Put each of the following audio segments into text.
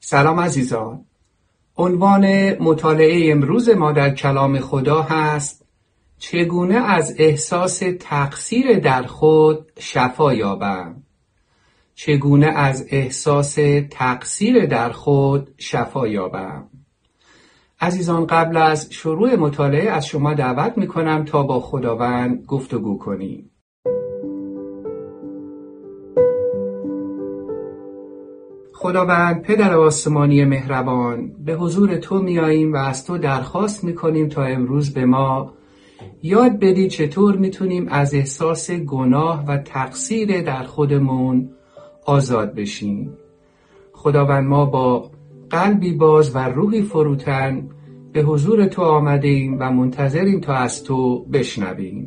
سلام عزیزان. عنوان مطالعه امروز ما در کلام خدا هست چگونه از احساس تقصیر در خود شفا یابم؟ چگونه از احساس تقصیر در خود شفا یابم؟ عزیزان قبل از شروع مطالعه از شما دعوت می کنم تا با خداوند گفتگو کنیم. خداوند پدر آسمانی مهربان به حضور تو میاییم و از تو درخواست می‌کنیم تا امروز به ما یاد بدی چطور می‌تونیم از احساس گناه و تقصیر در خودمون آزاد بشیم. خداوند ما با قلبی باز و روحی فروتن به حضور تو آمده ایم و منتظریم تا از تو بشنویم.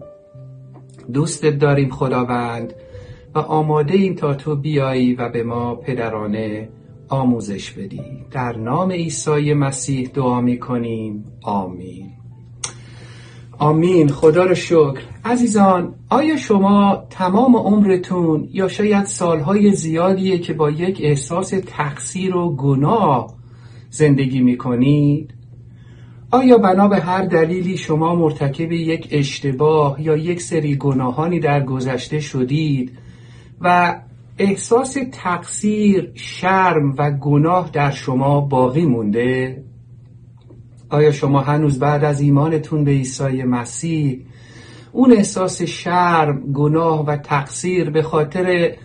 دوستت داریم خداوند و آماده این تا تو بیایی و به ما پدرانه آموزش بدی. در نام عیسی مسیح دعا می کنیم آمین. آمین خدا رو شکر عزیزان آیا شما تمام عمرتون یا شاید سالهای زیادیه که با یک احساس تقصیر و گناه زندگی می کنید؟ آیا بنا به هر دلیلی شما مرتکب یک اشتباه یا یک سری گناهانی در گذشته شدید و احساس تقصیر، شرم و گناه در شما باقی مونده؟ آیا شما هنوز بعد از ایمانتون به عیسی مسیح اون احساس شرم، گناه و تقصیر به خاطر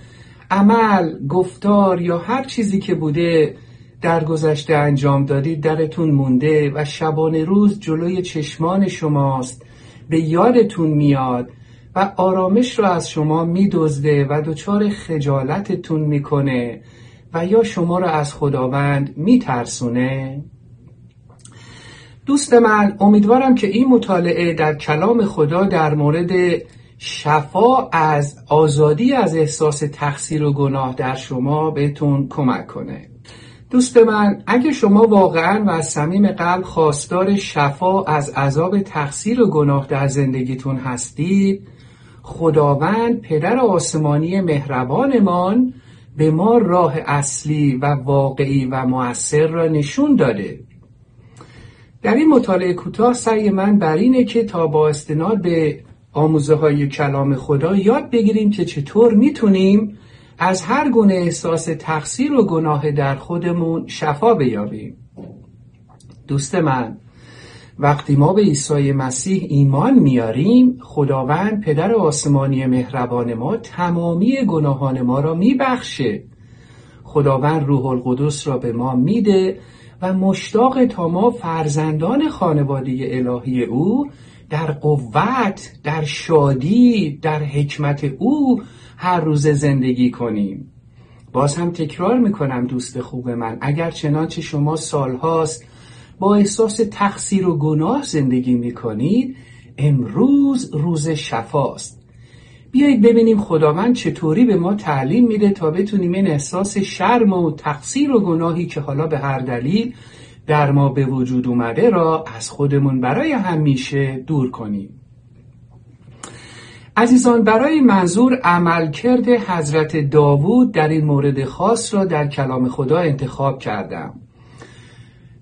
عمل، گفتار یا هر چیزی که بوده در گذشته انجام دادید درتون مونده و شبانه روز جلوی چشمان شماست به یادتون میاد و آرامش را از شما میدزده و دچار خجالتتون می‌کنه و یا شما را از خداوند میترسونه؟ دوست من امیدوارم که این مطالعه در کلام خدا در مورد شفا از آزادی از احساس تقصیر و گناه در شما بهتون کمک کنه. دوست من اگه شما واقعا و از صمیم قلب خواستار شفا از عذاب تقصیر و گناه در زندگیتون هستید خداوند پدر آسمانی مهربانمان به ما راه اصلی و واقعی و مؤثر را نشون داده. در این مطالعه کوتاه سعی من بر اینه که تا با استناد به آموزه های کلام خدا یاد بگیریم که چطور می‌تونیم از هر گونه احساس تقصیر و گناه در خودمون شفا بیابیم. دوست من وقتی ما به عیسی مسیح ایمان میاریم خداوند پدر آسمانی مهربان ما تمامی گناهان ما را میبخشه. خداوند روح القدس را به ما میده و مشتاق تا ما فرزندان خانواده الهی او در قوت در شادی در حکمت او هر روز زندگی کنیم. باز هم تکرار می‌کنم دوست خوب من اگر چنانچه شما سالهاست با احساس تقصیر و گناه زندگی می‌کنید امروز روز شفاست. بیایید ببینیم خداوند چطوری به ما تعلیم میده تا بتونیم این احساس شرم و تقصیر و گناهی که حالا به هر دلیل در ما به وجود اومده را از خودمون برای همیشه دور کنیم. عزیزان برای منظور عملکرد حضرت داوود در این مورد خاص را در کلام خدا انتخاب کردم.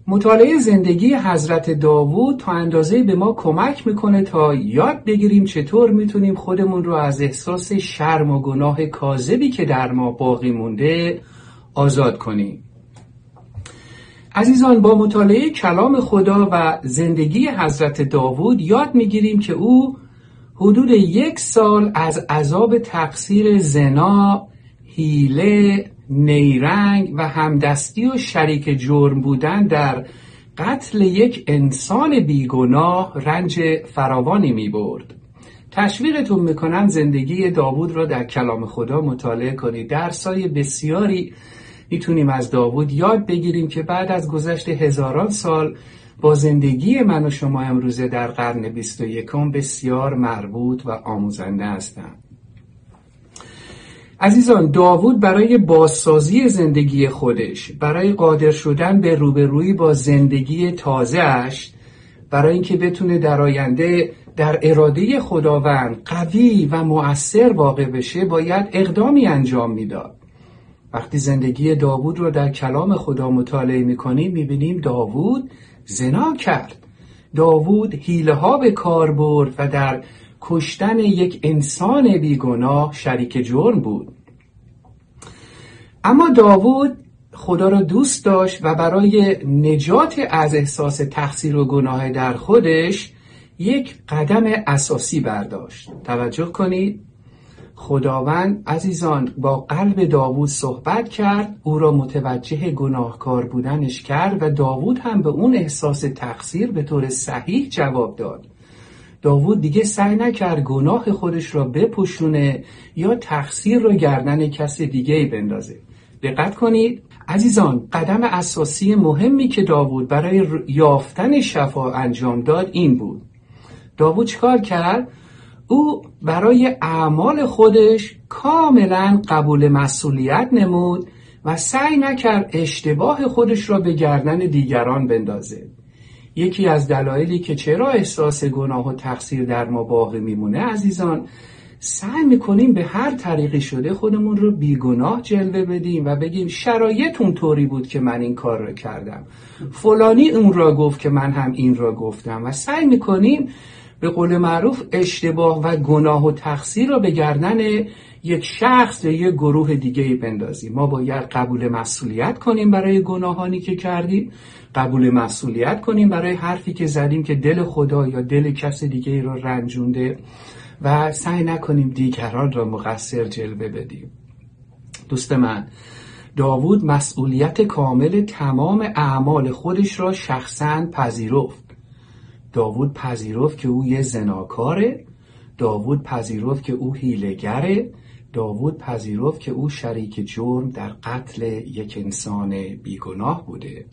مطالعه زندگی حضرت داوود تا اندازه به ما کمک می‌کنه تا یاد بگیریم چطور می‌تونیم خودمون رو از احساس شرم و گناه کاذبی که در ما باقی مونده آزاد کنیم. عزیزان با مطالعه کلام خدا و زندگی حضرت داوود یاد می‌گیریم که او حدود یک سال از عذاب تقصیر زنا، هیله، نیرنگ و همدستی و شریک جرم بودن در قتل یک انسان بیگناه رنج فراوانی می برد. تشویقتون می‌کنم زندگی داوود را در کلام خدا مطالعه کنید درسای بسیاری می‌تونیم از داوود یاد بگیریم که بعد از گذشت هزاران سال با زندگی من و شما امروزه در قرن 21 بسیار مربوط و آموزنده هستند. عزیزان داوود برای بازسازی زندگی خودش برای قادر شدن به روبرویی با زندگی تازهش برای اینکه بتونه در آینده در اراده خداوند قوی و مؤثر واقع بشه باید اقدامی انجام می‌داد. وقتی زندگی داوود رو در کلام خدا مطالعه می‌کنیم می‌بینیم داوود زنا کرد. داوود حیله ها به کار برد و در کشتن یک انسان بیگناه شریک جرم بود. اما داوود خدا را دوست داشت و برای نجات از احساس تقصیر و گناه در خودش یک قدم اساسی برداشت. توجه کنید. خداوند عزیزان با قلب داوود صحبت کرد. او را متوجه گناهکار بودنش کرد و داوود هم به اون احساس تقصیر به طور صحیح جواب داد. داوود دیگه سعی نکرد گناه خودش را بپوشونه یا تقصیر را گردن کس دیگه ای بندازه. دقت کنید عزیزان قدم اساسی مهمی که داوود برای یافتن شفا انجام داد این بود. داوود چکار کرد؟ او برای اعمال خودش کاملا قبول مسئولیت نمود و سعی نکرد اشتباه خودش را به گردن دیگران بندازه. یکی از دلایلی که چرا احساس گناه و تقصیر در ما باقی میمونه عزیزان سعی می‌کنیم به هر طریقی شده خودمون رو بیگناه جلوه بدیم و بگیم شرایط اونطوری بود که من این کار رو کردم. فلانی اون را گفت که من هم این را گفتم. و سعی می‌کنیم به قول معروف اشتباه و گناه و تقصیر را به گردن یک شخص یا یک گروه دیگه ای بندازیم. ما باید قبول مسئولیت کنیم برای گناهانی که کردیم. قبول مسئولیت کنیم برای حرفی که زدیم که دل خدا یا دل کس دیگه ای رو رنجونده و سعی نکنیم دیگران را مقصر جلوه بدیم. دوست من داوود مسئولیت کامل تمام اعمال خودش را شخصا پذیرفت. داوود پذیرفت که او یه زناکاره. داوود پذیرفت که او هیلگره داوود پذیرفت که او شریک جرم در قتل یک انسان بیگناه بوده.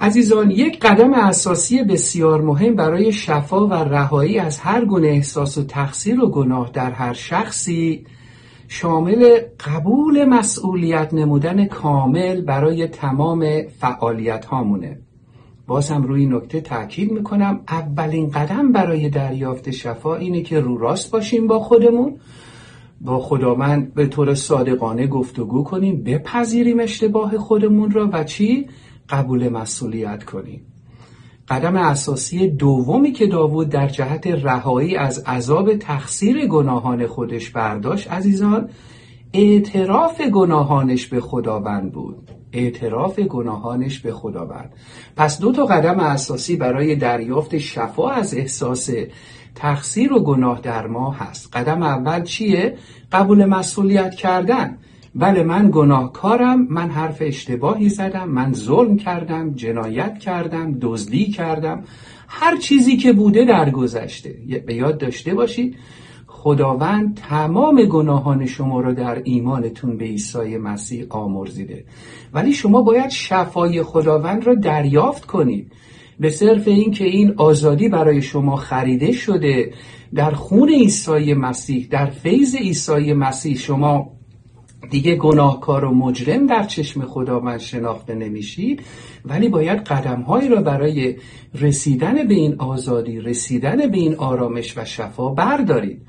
عزیزان یک قدم اساسی بسیار مهم برای شفا و رهایی از هر گونه احساس و تقصیر و گناه در هر شخصی شامل قبول مسئولیت نمودن کامل برای تمام فعالیت هامونه باز هم روی نکته تاکید می‌کنم اولین قدم برای دریافت شفا اینه که رو راست باشیم با خودمون. با خداوند به طور صادقانه گفتگو کنیم بپذیریم اشتباه خودمون را و چی؟ قبول مسئولیت کنیم. قدم اساسی دومی که داوود در جهت رهایی از عذاب تقصیر گناهان خودش برداشت عزیزان اعتراف گناهانش به خداوند بود. اعتراف گناهانش به خداوند. پس دو تا قدم اساسی برای دریافت شفا از احساس تقصیر و گناه در ما هست. قدم اول چیه؟ قبول مسئولیت کردن. بله من گناهکارم من حرف اشتباهی زدم من ظلم کردم جنایت کردم دزدی کردم. هر چیزی که بوده در گذشته. به یاد داشته باشید خداوند تمام گناهان شما را در ایمانتون به عیسی مسیح آمرزیده. ولی شما باید شفای خداوند را دریافت کنید. به صرف این که این آزادی برای شما خریده شده در خون عیسی مسیح در فیض عیسی مسیح شما دیگه گناهکار و مجرم در چشم خداوند شناخته نمیشید ولی باید قدمهایی را برای رسیدن به این آزادی رسیدن به این آرامش و شفا بردارید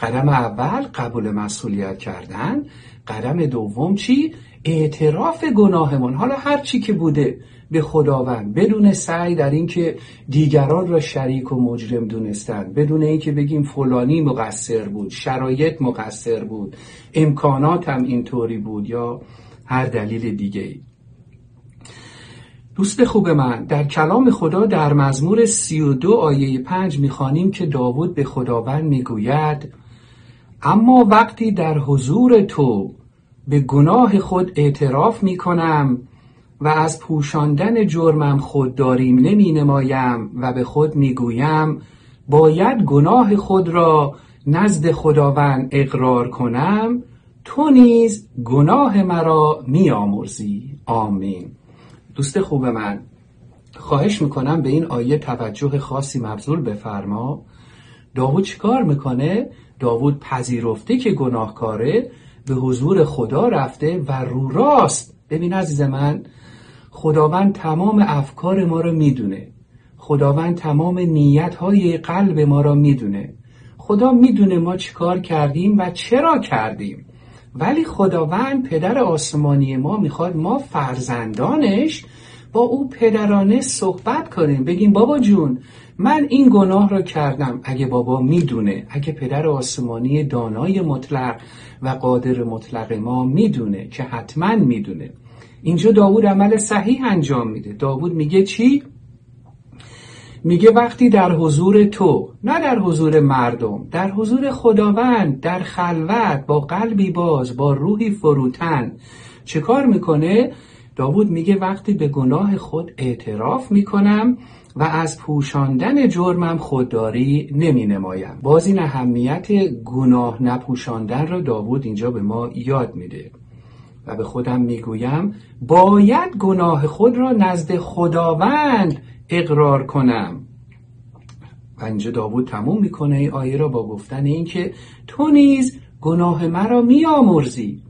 قدم اول قبول مسئولیت کردن قدم دوم چی؟ اعتراف گناهمون حالا هر چی که بوده به خداوند بدون سعی در اینکه دیگران را شریک و مجرم دونستن بدون اینکه بگیم فلانی مقصر بود شرایط مقصر بود امکانات هم اینطوری بود یا هر دلیل دیگه ای دوست خوب من در کلام خدا در مزمور سی و دو آیه پنج می‌خوانیم که داوود به خداوند می‌گوید اما وقتی در حضور تو به گناه خود اعتراف می‌کنم و از پوشاندن جرمم خودداریم نمی نمایم و به خود می‌گویم باید گناه خود را نزد خداوند اقرار کنم تو نیز گناه مرا میآمرزی. آمین. دوست خوب من خواهش می‌کنم به این آیه توجه خاصی مبذول بفرما. داوود چیکار می‌کنه؟ داوود پذیرفته که گناهکاره به حضور خدا رفته و رو راست. ببین عزیز من خداوند تمام افکار ما رو می‌دونه. خداوند تمام نیت های قلب ما را می‌دونه. خدا می‌دونه ما چیکار کردیم و چرا کردیم. ولی خداوند پدر آسمانی ما می‌خواد ما فرزندانش با او پدرانه صحبت کنیم. بگیم بابا جون من این گناه را کردم اگه بابا می‌دونه اگه پدر آسمانی دانای مطلق و قادر مطلق ما می‌دونه که حتما می‌دونه اینجا داوود عمل صحیح انجام میده داوود میگه چی؟ میگه وقتی در حضور تو نه در حضور مردم در حضور خداوند در خلوت با قلبی باز با روحی فروتن چه کار می‌کنه؟ داوود میگه وقتی به گناه خود اعتراف می‌کنم و از پوشاندن جرمم خودداری نمی نمایم باز این اهمیت گناه نپوشاندن را داوود اینجا به ما یاد میده و به خودم می‌گویم باید گناه خود را نزد خداوند اقرار کنم. و اینجا داوود تموم می‌کنه این آیه را با گفتن اینکه تو نیز گناه مرا میآمرزی.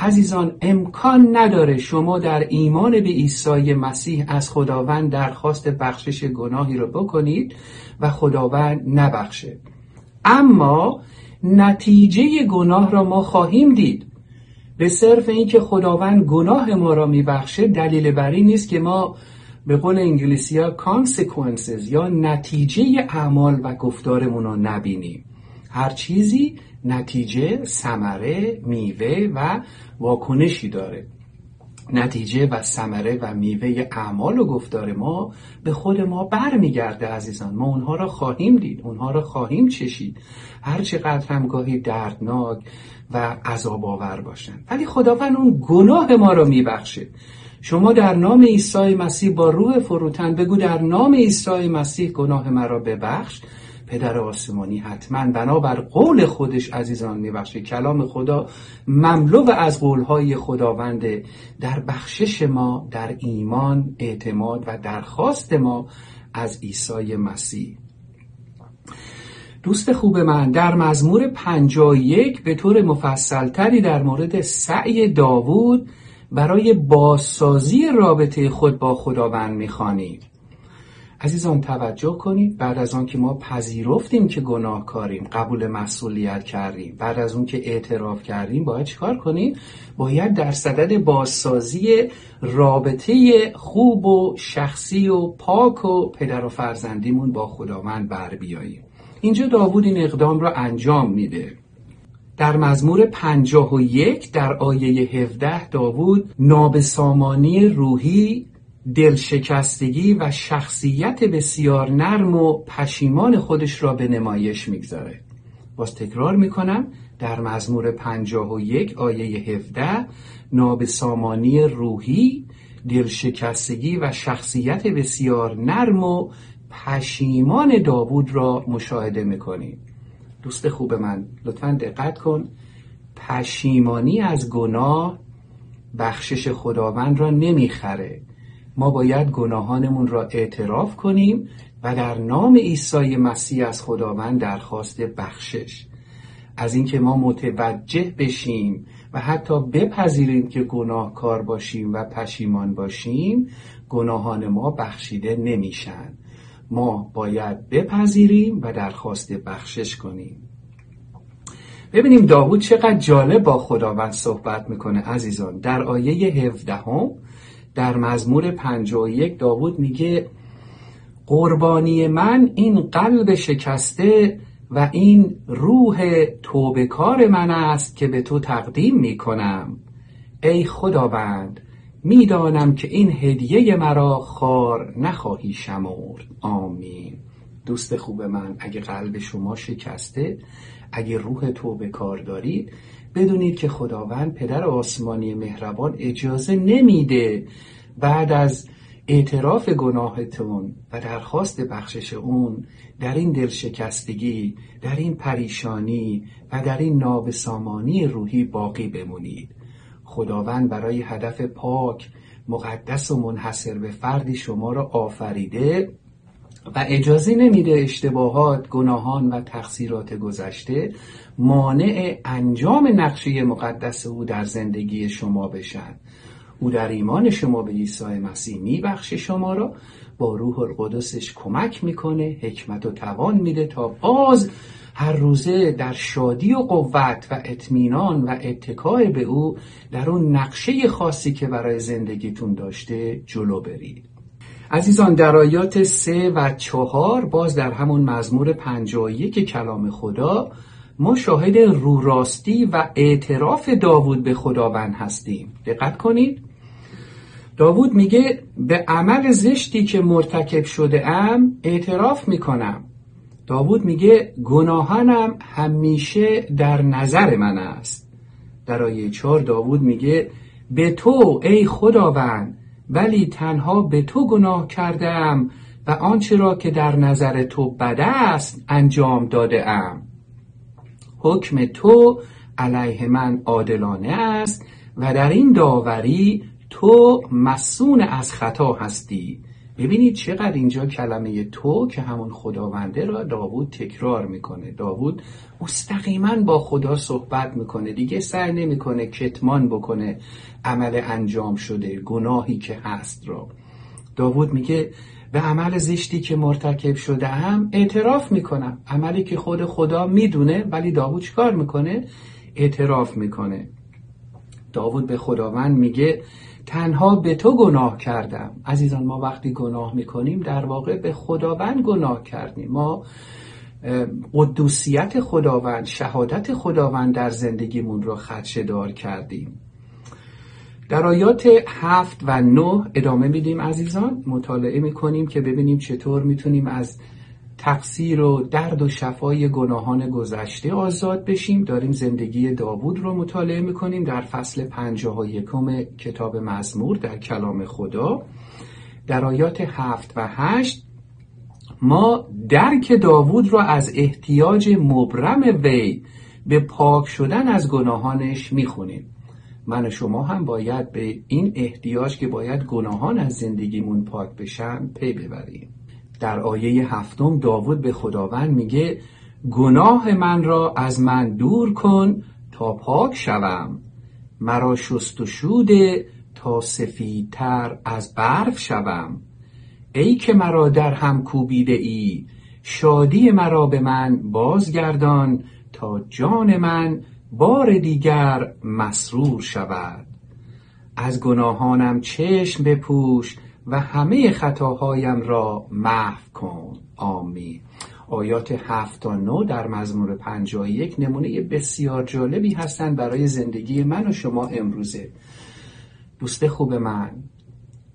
عزیزان امکان نداره شما در ایمان به عیسی مسیح از خداوند درخواست بخشش گناهی را بکنید و خداوند نبخشه. اما نتیجه گناه را ما خواهیم دید. به صرف اینکه خداوند گناه ما را میبخشه دلیل بر این نیست که ما به قول انگلیسی ها consequences یا نتیجه اعمال و گفتارمون رو نبینیم. هر چیزی نتیجه ثمره میوه و واکنشی داره. نتیجه و ثمره و میوه اعمال و گفتار ما به خود ما برمیگرده عزیزان. ما اونها را خواهیم دید اونها را خواهیم چشید. هر چقدر هم گاهی دردناک و عذاب آور باشند. ولی خداوند اون گناه ما را میبخشه. شما در نام عیسی مسیح با روح فروتن بگو در نام عیسی مسیح گناه مرا ببخش. پدر آسمانی حتما بنابر قول خودش عزیزان میبخشه کلام خدا مملو از قولهای خداونده در بخشش ما در ایمان اعتماد و درخواست ما از عیسی مسیح. دوست خوب من در مزمور 51 به طور مفصلتری در مورد سعی داوود برای بازسازی رابطه خود با خداوند می‌خوانیم. عزیزان توجه کنید بعد از آن که ما پذیرفتیم که گناهکاریم قبول مسئولیت کردیم بعد از اون که اعتراف کردیم باید چیکار کنیم؟ باید در صدد بازسازی رابطه خوب و شخصی و پاک و پدر و فرزندیمون با خداوند بر بیاییم. اینجا داوود این اقدام را انجام میده. در مزمور پنجاه و یک در آیه 17 داوود نابسامانی روحی دلشکستگی و شخصیت بسیار نرم و پشیمان خودش را به نمایش می‌گذاره. باز تکرار می‌کنم در مزمور پنجاه و یک آیه 17 نابسامانی روحی دلشکستگی و شخصیت بسیار نرم و پشیمان داوود را مشاهده می‌کنیم دوست خوب من لطفا دقت کن. پشیمانی از گناه بخشش خداوند را نمی‌خره. ما باید گناهانمون را اعتراف کنیم و در نام عیسی مسیح از خداوند درخواست بخشش. از اینکه ما متوجه بشیم و حتی بپذیریم که گناهکار باشیم و پشیمان باشیم گناهان ما بخشیده نمیشن. ما باید بپذیریم و درخواست بخشش کنیم. ببینیم داوود چقدر جالب با خداوند صحبت می‌کنه عزیزان. در آیه 17 در مزمور 51 داوود میگه قربانی من این قلب شکسته و این روح توبکار من است که به تو تقدیم می‌کنم. ای خداوند می‌دانم که این هدیه مرا خار نخواهی شمرد. آمین. دوست خوب من اگه قلب شما شکسته اگه روح توبه کار دارید بدونید که خداوند پدر آسمانی مهربان اجازه نمیده بعد از اعتراف گناهتون و درخواست بخشش اون در این دلشکستگی در این پریشانی و در این نابسامانی روحی باقی بمونید. خداوند برای هدف پاک مقدس و منحصر به فردی شما را آفریده. و اجازه نمیده اشتباهات، گناهان و تقصیرات گذشته مانع انجام نقشه مقدس او در زندگی شما بشن. او در ایمان شما به عیسی مسیح میبخشه شما را. با روح القدسش کمک می‌کنه حکمت و توان میده تا باز هر روزه در شادی و قوت و اطمینان و اتکای به او در اون نقشه خاصی که برای زندگیتون داشته جلو برید. عزیزان در آیات سه و چهار باز در همون مزمور پنجایی کلام خدا ما شاهد روراستی و اعتراف داوود به خداوند هستیم. دقت کنید. داوود میگه به عمل زشتی که مرتکب شده ام اعتراف می‌کنم. داوود میگه گناهانم همیشه در نظر من است. در آیه چهار داوود میگه به تو ای خداوند ولی تنها به تو گناه کردم و آنچه را که در نظر تو بد است انجام داده ام حکم تو علیه من عادلانه است و در این داوری تو مسون از خطا هستی. ببینید چقدر اینجا کلمه تو که همون خداونده را داوود تکرار می‌کنه. داوود مستقیما با خدا صحبت می‌کنه. دیگه سعی نمی‌کنه کتمان بکنه عمل انجام شده گناهی که هست را. داوود میگه به عمل زشتی که مرتکب شده هم اعتراف می‌کنم. عملی که خود خدا می‌دونه ولی داوود چکار می‌کنه؟ اعتراف می‌کنه. داوود به خداوند میگه تنها به تو گناه کردم. عزیزان ما وقتی گناه می‌کنیم در واقع به خداوند گناه کردیم. ما قدوسیت خداوند شهادت خداوند در زندگیمون رو خدشه دار کردیم. در آیات هفت و نه ادامه میدیم عزیزان. مطالعه می‌کنیم که ببینیم چطور می‌تونیم از تقصیر و درد و شفای گناهان گذشته آزاد بشیم. داریم زندگی داوود رو مطالعه می‌کنیم در فصل پنجاه و یکم کتاب مزمور در کلام خدا. در آیات هفت و هشت ما درک داوود را از احتیاج مبرم وی به پاک شدن از گناهانش می‌خونیم. من و شما هم باید به این احتیاج که باید گناهان از زندگیمون پاک بشن پی ببریم. در آیه هفتم داوود به خداوند میگه گناه من را از من دور کن تا پاک شوم مرا شست و شوده تا سفیدتر از برف شوم. ای که مرا در هم کوبیده ای شادی مرا به من بازگردان تا جان من بار دیگر مسرور شود. از گناهانم چشم بپوش و همه خطاهایم را محو کن. آمین. آیات هفت تا نو در مزمور پنجاه یک نمونه بسیار جالبی هستند برای زندگی من و شما امروزه. دوست خوب من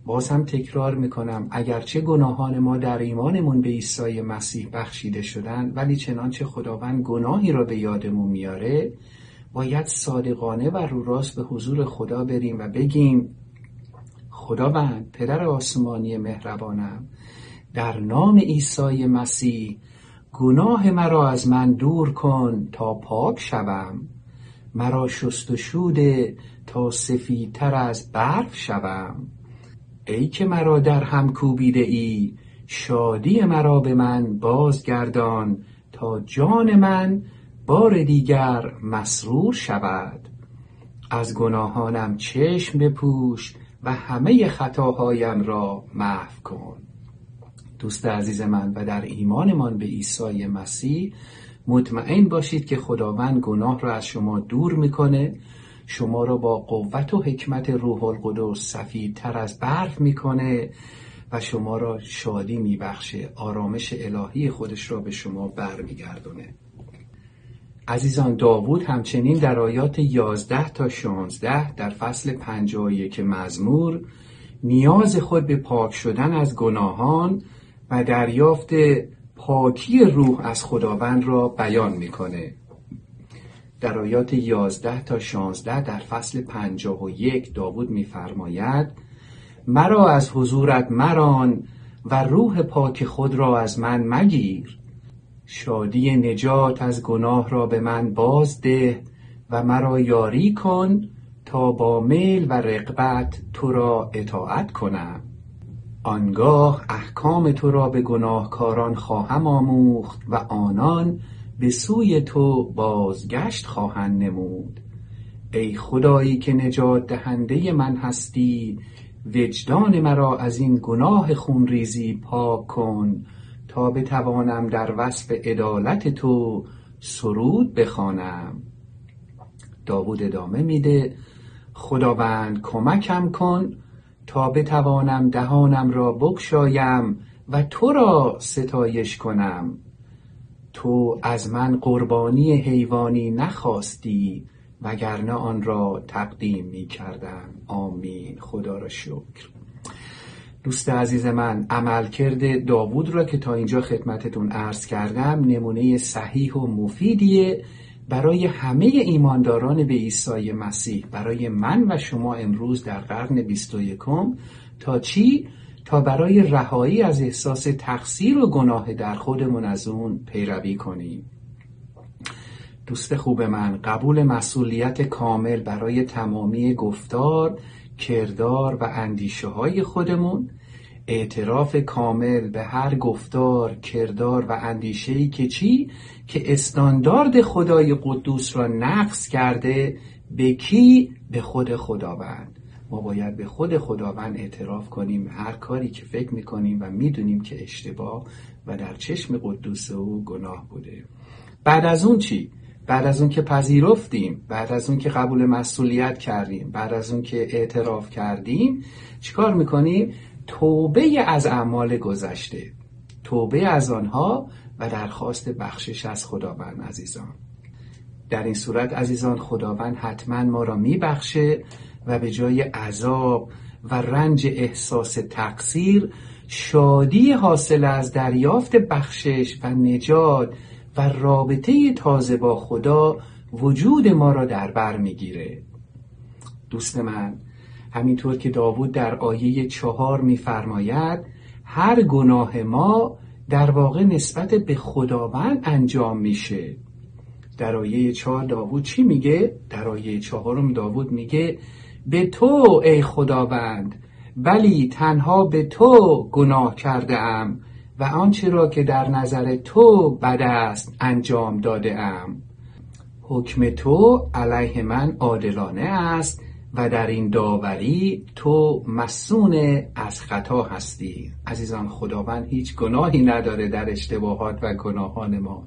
باز هم تکرار می‌کنم اگرچه گناهان ما در ایمانمون به عیسی مسیح بخشیده شدن ولی چنانچه خداوند گناهی را به یادمون میاره باید صادقانه و رو راست به حضور خدا بریم و بگیم خداوند پدر آسمانی مهربانم در نام عیسی مسیح گناه مرا از من دور کن تا پاک شوم. مرا شست و شوده تا سفیدتر از برف شوم. ای که مرا در هم کوبیده ای شادی مرا به من بازگردان تا جان من بار دیگر مسرور شود. از گناهانم چشم بپوش و همه خطاهایم را محو کن. دوست عزیز من و در ایمانمان به عیسی مسیح مطمئن باشید که خداوند گناه را از شما دور می‌کنه. شما را با قوت و حکمت روح القدس سفیدتر از برف می‌کنه و شما را شادی میبخشه. آرامش الهی خودش را به شما برمیگردونه. عزیزان داوود همچنین در آیات 11 تا 16 در فصل 51 مزمور نیاز خود به پاک شدن از گناهان و دریافت پاکی روح از خداوند را بیان می‌کنه. در آیات 11 تا 16 در فصل 51 داوود میفرماید مرا از حضورت مران و روح پاک خود را از من مگیر شادی نجات از گناه را به من بازده و مرا یاری کن تا با میل و رقبت تو را اطاعت کنم. آنگاه احکام تو را به گناهکاران خواهم آموخت و آنان به سوی تو بازگشت خواهند نمود. ای خدایی که نجات دهنده من هستی وجدان مرا از این گناه خونریزی پاک کن تا بتوانم در وصف عدالت تو سرود بخوانم. داوود ادامه میده خداوند کمکم کن تا بتوانم دهانم را بگشایم و تو را ستایش کنم. تو از من قربانی حیوانی نخواستی وگرنه آن را تقدیم می کردم آمین. خدا را شکر. دوست عزیز من عملکرد داوود را که تا اینجا خدمتتون عرض کردم نمونه صحیح و مفیدیه برای همه ایمانداران به عیسی مسیح. برای من و شما امروز در قرن 21 تا چی؟ تا برای رهایی از احساس تقصیر و گناه در خودمون از اون پیروی کنیم. دوست خوب من قبول مسئولیت کامل برای تمامی گفتار کردار و اندیشه های خودمون اعتراف کامل به هر گفتار کردار و اندیشه‌ای که چی؟ که استاندارد خدای قدوس را نقص کرده به کی؟ به خود خداوند. ما باید به خود خداوند اعتراف کنیم هر کاری که فکر می‌کنیم و می‌دونیم که اشتباه و در چشم قدوس او گناه بوده. بعد از اون چی؟ بعد از اون که پذیرفتیم بعد از اون که قبول مسئولیت کردیم بعد از اون که اعتراف کردیم چیکار می‌کنیم؟ توبه از اعمال گذشته توبه از آنها و درخواست بخشش از خداوند عزیزان در این صورت عزیزان خداوند حتما ما را میبخشه و به جای عذاب و رنج احساس تقصیر شادی حاصل از دریافت بخشش و نجات و رابطه تازه با خدا وجود ما را در بر می‌گیره دوست من همینطور که داوود در آیه چهار میفرماید هر گناه ما در واقع نسبت به خداوند انجام میشه در آیه چهار داوود چی میگه؟ در آیه چهارم داوود میگه به تو ای خداوند ولی تنها به تو گناه کرده ام و آنچه را که در نظر تو بد است انجام داده ام حکم تو علیه من عادلانه است و در این داوری تو مسون از خطا هستی. عزیزان خداوند هیچ گناهی نداره در اشتباهات و گناهان ما.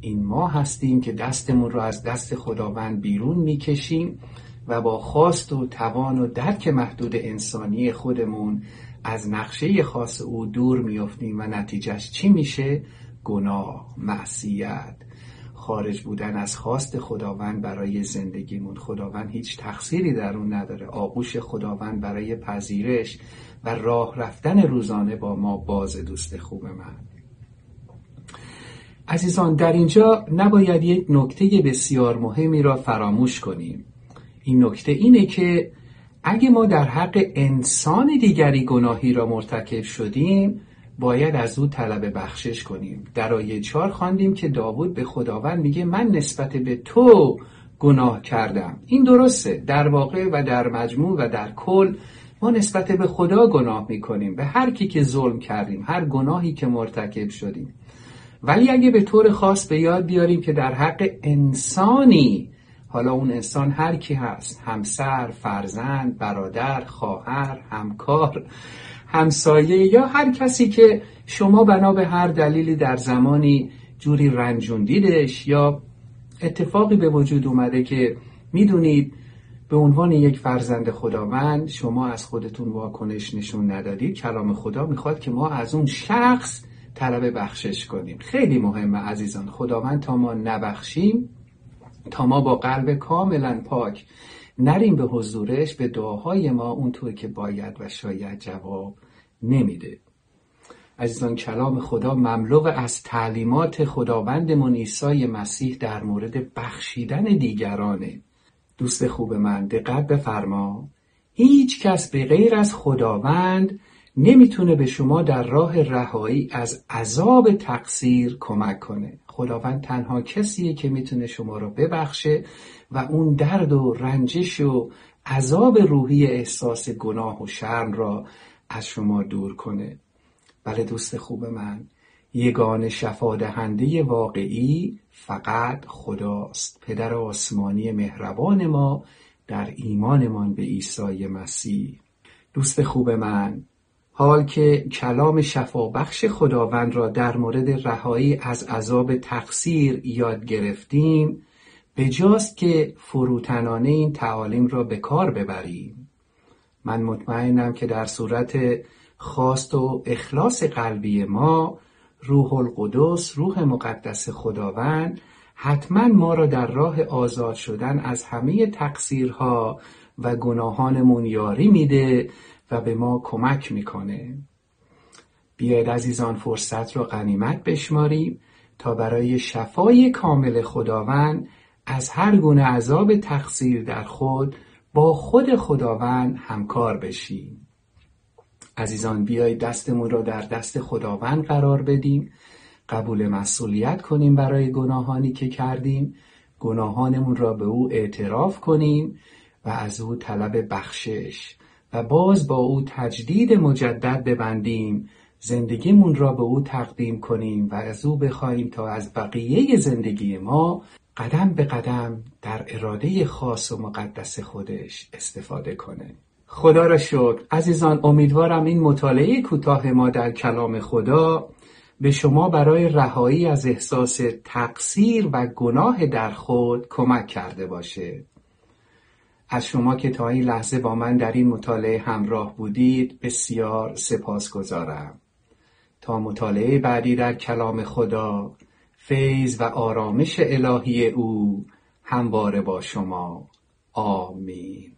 این ما هستیم که دستمون رو از دست خداوند بیرون می‌کشیم و با خواست و توان و درک محدود انسانی خودمون از نقشه خاص او دور میافتیم و نتیجهش چی میشه؟ گناه، معصیت، خارج بودن از خواست خداوند برای زندگیمون. خداوند هیچ تقصیری در اون نداره. آغوش خداوند برای پذیرش و راه رفتن روزانه با ما باز دوست خوب من. عزیزان در اینجا نباید یک نکته بسیار مهمی را فراموش کنیم. این نکته اینه که اگه ما در حق انسان دیگری گناهی را مرتکب شدیم باید از او طلب بخشش کنیم. در آیه چهار خواندیم که داوود به خداوند میگه من نسبت به تو گناه کردم. این درسته. در واقع و در مجموع و در کل ما نسبت به خدا گناه می‌کنیم به هر کی که ظلم کردیم هر گناهی که مرتکب شدیم. ولی اگه به طور خاص به یاد بیاریم که در حق انسانی حالا اون انسان هر کی هست همسر، فرزند، برادر، خواهر، همکار همسایه یا هر کسی که شما بنا به هر دلیلی در زمانی جوری رنجوندیدش یا اتفاقی به وجود اومده که می‌دونید به عنوان یک فرزند خداوند شما از خودتون واکنش نشون ندادید کلام خدا می‌خواد که ما از اون شخص طلب بخشش کنیم. خیلی مهمه عزیزان خداوند تا ما نبخشیم تا ما با قلب کاملا پاک نریم به حضورش به دعاهای ما اونطور که باید و شاید جواب نمیده. عزیزان کلام خدا مملو از تعلیمات خداوندمون عیسی مسیح در مورد بخشیدن دیگرانه. دوست خوب من دقت بفرما. هیچ کس به غیر از خداوند نمی‌تونه به شما در راه رهایی از عذاب تقصیر کمک کنه. خداوند تنها کسیه که می‌تونه شما رو ببخشه و اون درد و رنجش و عذاب روحی احساس گناه و شرم را از شما دور کنه. بله دوست خوب من یگان شفادهنده واقعی فقط خداست. پدر آسمانی مهربان ما در ایمانمان به عیسی مسیح. دوست خوب من حال که کلام شفابخش خداوند را در مورد رهایی از عذاب تقصیر یاد گرفتیم بجاست که فروتنانه این تعالیم را به کار ببریم. من مطمئنم که در صورت خواست و اخلاص قلبی ما روح القدس روح مقدس خداوند حتما ما را در راه آزاد شدن از همه تقصیرها و گناهانمون یاری میده و به ما کمک می‌کنه. بیاید عزیزان فرصت را غنیمت بشماریم تا برای شفای کامل خداوند از هر گونه عذاب تقصیر در خود با خود خداوند همکار بشیم. عزیزان بیایید دستمون را در دست خداوند قرار بدیم. قبول مسئولیت کنیم برای گناهانی که کردیم. گناهانمون را به او اعتراف کنیم و از او طلب بخشش و باز با او تجدید مجدد ببندیم زندگیمون را به او تقدیم کنیم و از او بخواهیم تا از بقیه زندگی ما قدم به قدم در اراده خاص و مقدس خودش استفاده کنه. خدا را شکر. عزیزان امیدوارم این مطالعه کوتاه ما در کلام خدا به شما برای رهایی از احساس تقصیر و گناه در خود کمک کرده باشه. از شما که تا این لحظه با من در این مطالعه همراه بودید بسیار سپاس گذارم تا مطالعه بعدی در کلام خدا فیض و آرامش الهی او همواره با شما. آمین.